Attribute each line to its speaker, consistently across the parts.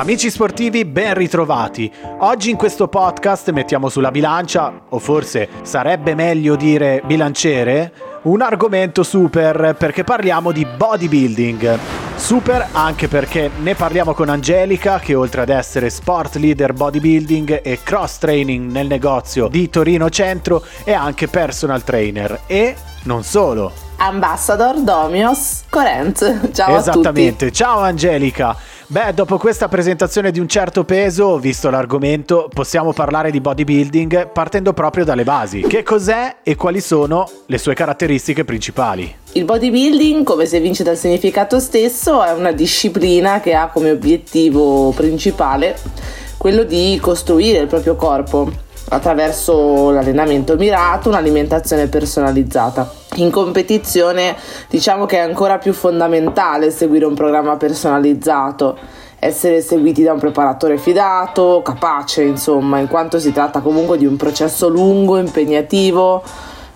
Speaker 1: Amici sportivi, ben ritrovati. Oggi in questo podcast mettiamo sulla bilancia, o forse sarebbe meglio dire bilanciere, un argomento super perché parliamo di bodybuilding. Super anche perché ne parliamo con Angelica che oltre ad essere sport leader bodybuilding e cross training nel negozio di Torino Centro è anche personal trainer e non solo.
Speaker 2: Ambassador Domios Corent. Ciao
Speaker 1: Esattamente. Ciao Angelica. Beh, dopo questa presentazione di un certo peso, visto l'argomento, possiamo parlare di bodybuilding partendo proprio dalle basi. Che cos'è e quali sono le sue caratteristiche principali?
Speaker 2: Il bodybuilding, come si evince dal significato stesso, è una disciplina che ha come obiettivo principale quello di costruire il proprio corpo attraverso l'allenamento mirato, un'alimentazione personalizzata. In competizione diciamo che è ancora più fondamentale seguire un programma personalizzato, essere seguiti da un preparatore fidato, capace insomma, in quanto si tratta comunque di un processo lungo, impegnativo,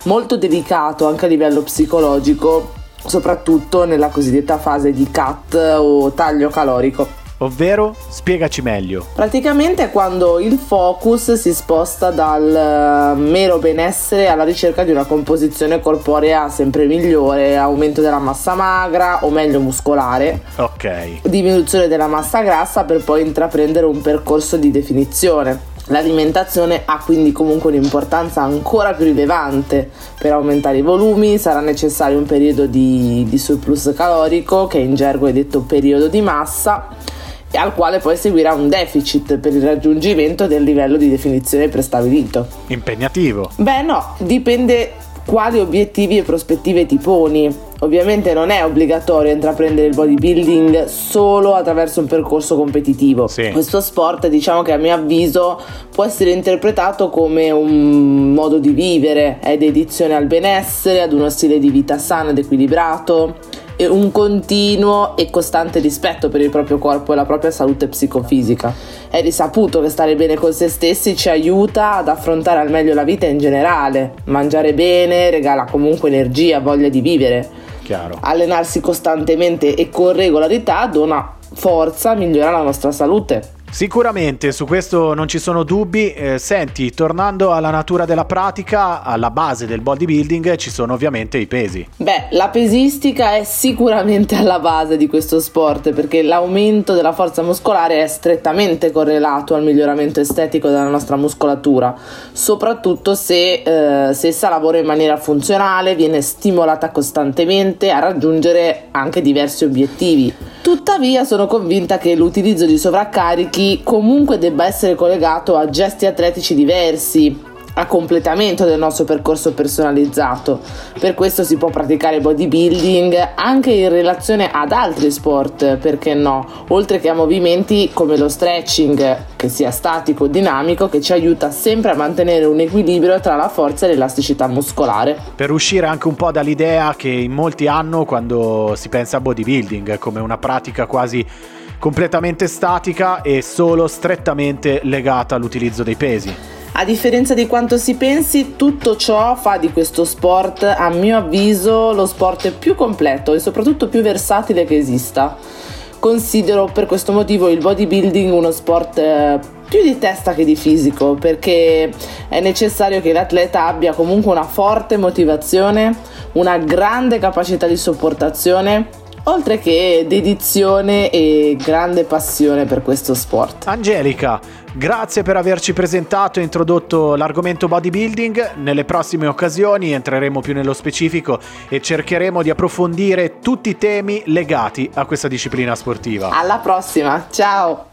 Speaker 2: molto delicato anche a livello psicologico, soprattutto nella cosiddetta fase di cut o taglio calorico.
Speaker 1: Ovvero, spiegaci meglio.
Speaker 2: Praticamente è quando il focus si sposta dal eh, mero benessere alla ricerca di una composizione corporea sempre migliore, aumento della massa magra o meglio muscolare.
Speaker 1: Ok.
Speaker 2: Diminuzione della massa grassa per poi intraprendere un percorso di definizione. L'alimentazione ha quindi comunque un'importanza ancora più rilevante. Per aumentare i volumi sarà necessario un periodo di, di surplus calorico, che in gergo è detto periodo di massa, e al quale poi seguirà un deficit per il raggiungimento del livello di definizione prestabilito.
Speaker 1: Impegnativo.
Speaker 2: Beh no, dipende quali obiettivi e prospettive ti poni. Ovviamente non è obbligatorio intraprendere il bodybuilding solo attraverso un percorso competitivo.
Speaker 1: Sì.
Speaker 2: Questo sport, diciamo che a mio avviso può essere interpretato come un modo di vivere, è dedizione al benessere, ad uno stile di vita sano ed equilibrato un continuo e costante rispetto per il proprio corpo e la propria salute psicofisica. È risaputo che stare bene con se stessi ci aiuta ad affrontare al meglio la vita in generale. Mangiare bene regala comunque energia, voglia di vivere.
Speaker 1: Chiaro.
Speaker 2: Allenarsi costantemente e con regolarità dona forza, migliora la nostra salute.
Speaker 1: Sicuramente, su questo non ci sono dubbi. Eh, senti, tornando alla natura della pratica, alla base del bodybuilding ci sono ovviamente i pesi.
Speaker 2: Beh, la pesistica è sicuramente alla base di questo sport perché l'aumento della forza muscolare è strettamente correlato al miglioramento estetico della nostra muscolatura, soprattutto se, eh, se essa lavora in maniera funzionale, viene stimolata costantemente a raggiungere anche diversi obiettivi. Tuttavia sono convinta che l'utilizzo di sovraccarichi comunque debba essere collegato a gesti atletici diversi, a completamento del nostro percorso personalizzato. Per questo si può praticare bodybuilding anche in relazione ad altri sport, perché no? Oltre che a movimenti come lo stretching, che sia statico o dinamico, che ci aiuta sempre a mantenere un equilibrio tra la forza e l'elasticità muscolare.
Speaker 1: Per uscire anche un po' dall'idea che in molti hanno quando si pensa a bodybuilding come una pratica quasi completamente statica e solo strettamente legata all'utilizzo dei pesi.
Speaker 2: A differenza di quanto si pensi, tutto ciò fa di questo sport, a mio avviso, lo sport più completo e soprattutto più versatile che esista. Considero per questo motivo il bodybuilding uno sport eh, più di testa che di fisico, perché è necessario che l'atleta abbia comunque una forte motivazione, una grande capacità di sopportazione oltre che dedizione e grande passione per questo sport.
Speaker 1: Angelica, grazie per averci presentato e introdotto l'argomento bodybuilding. Nelle prossime occasioni entreremo più nello specifico e cercheremo di approfondire tutti i temi legati a questa disciplina sportiva.
Speaker 2: Alla prossima, ciao!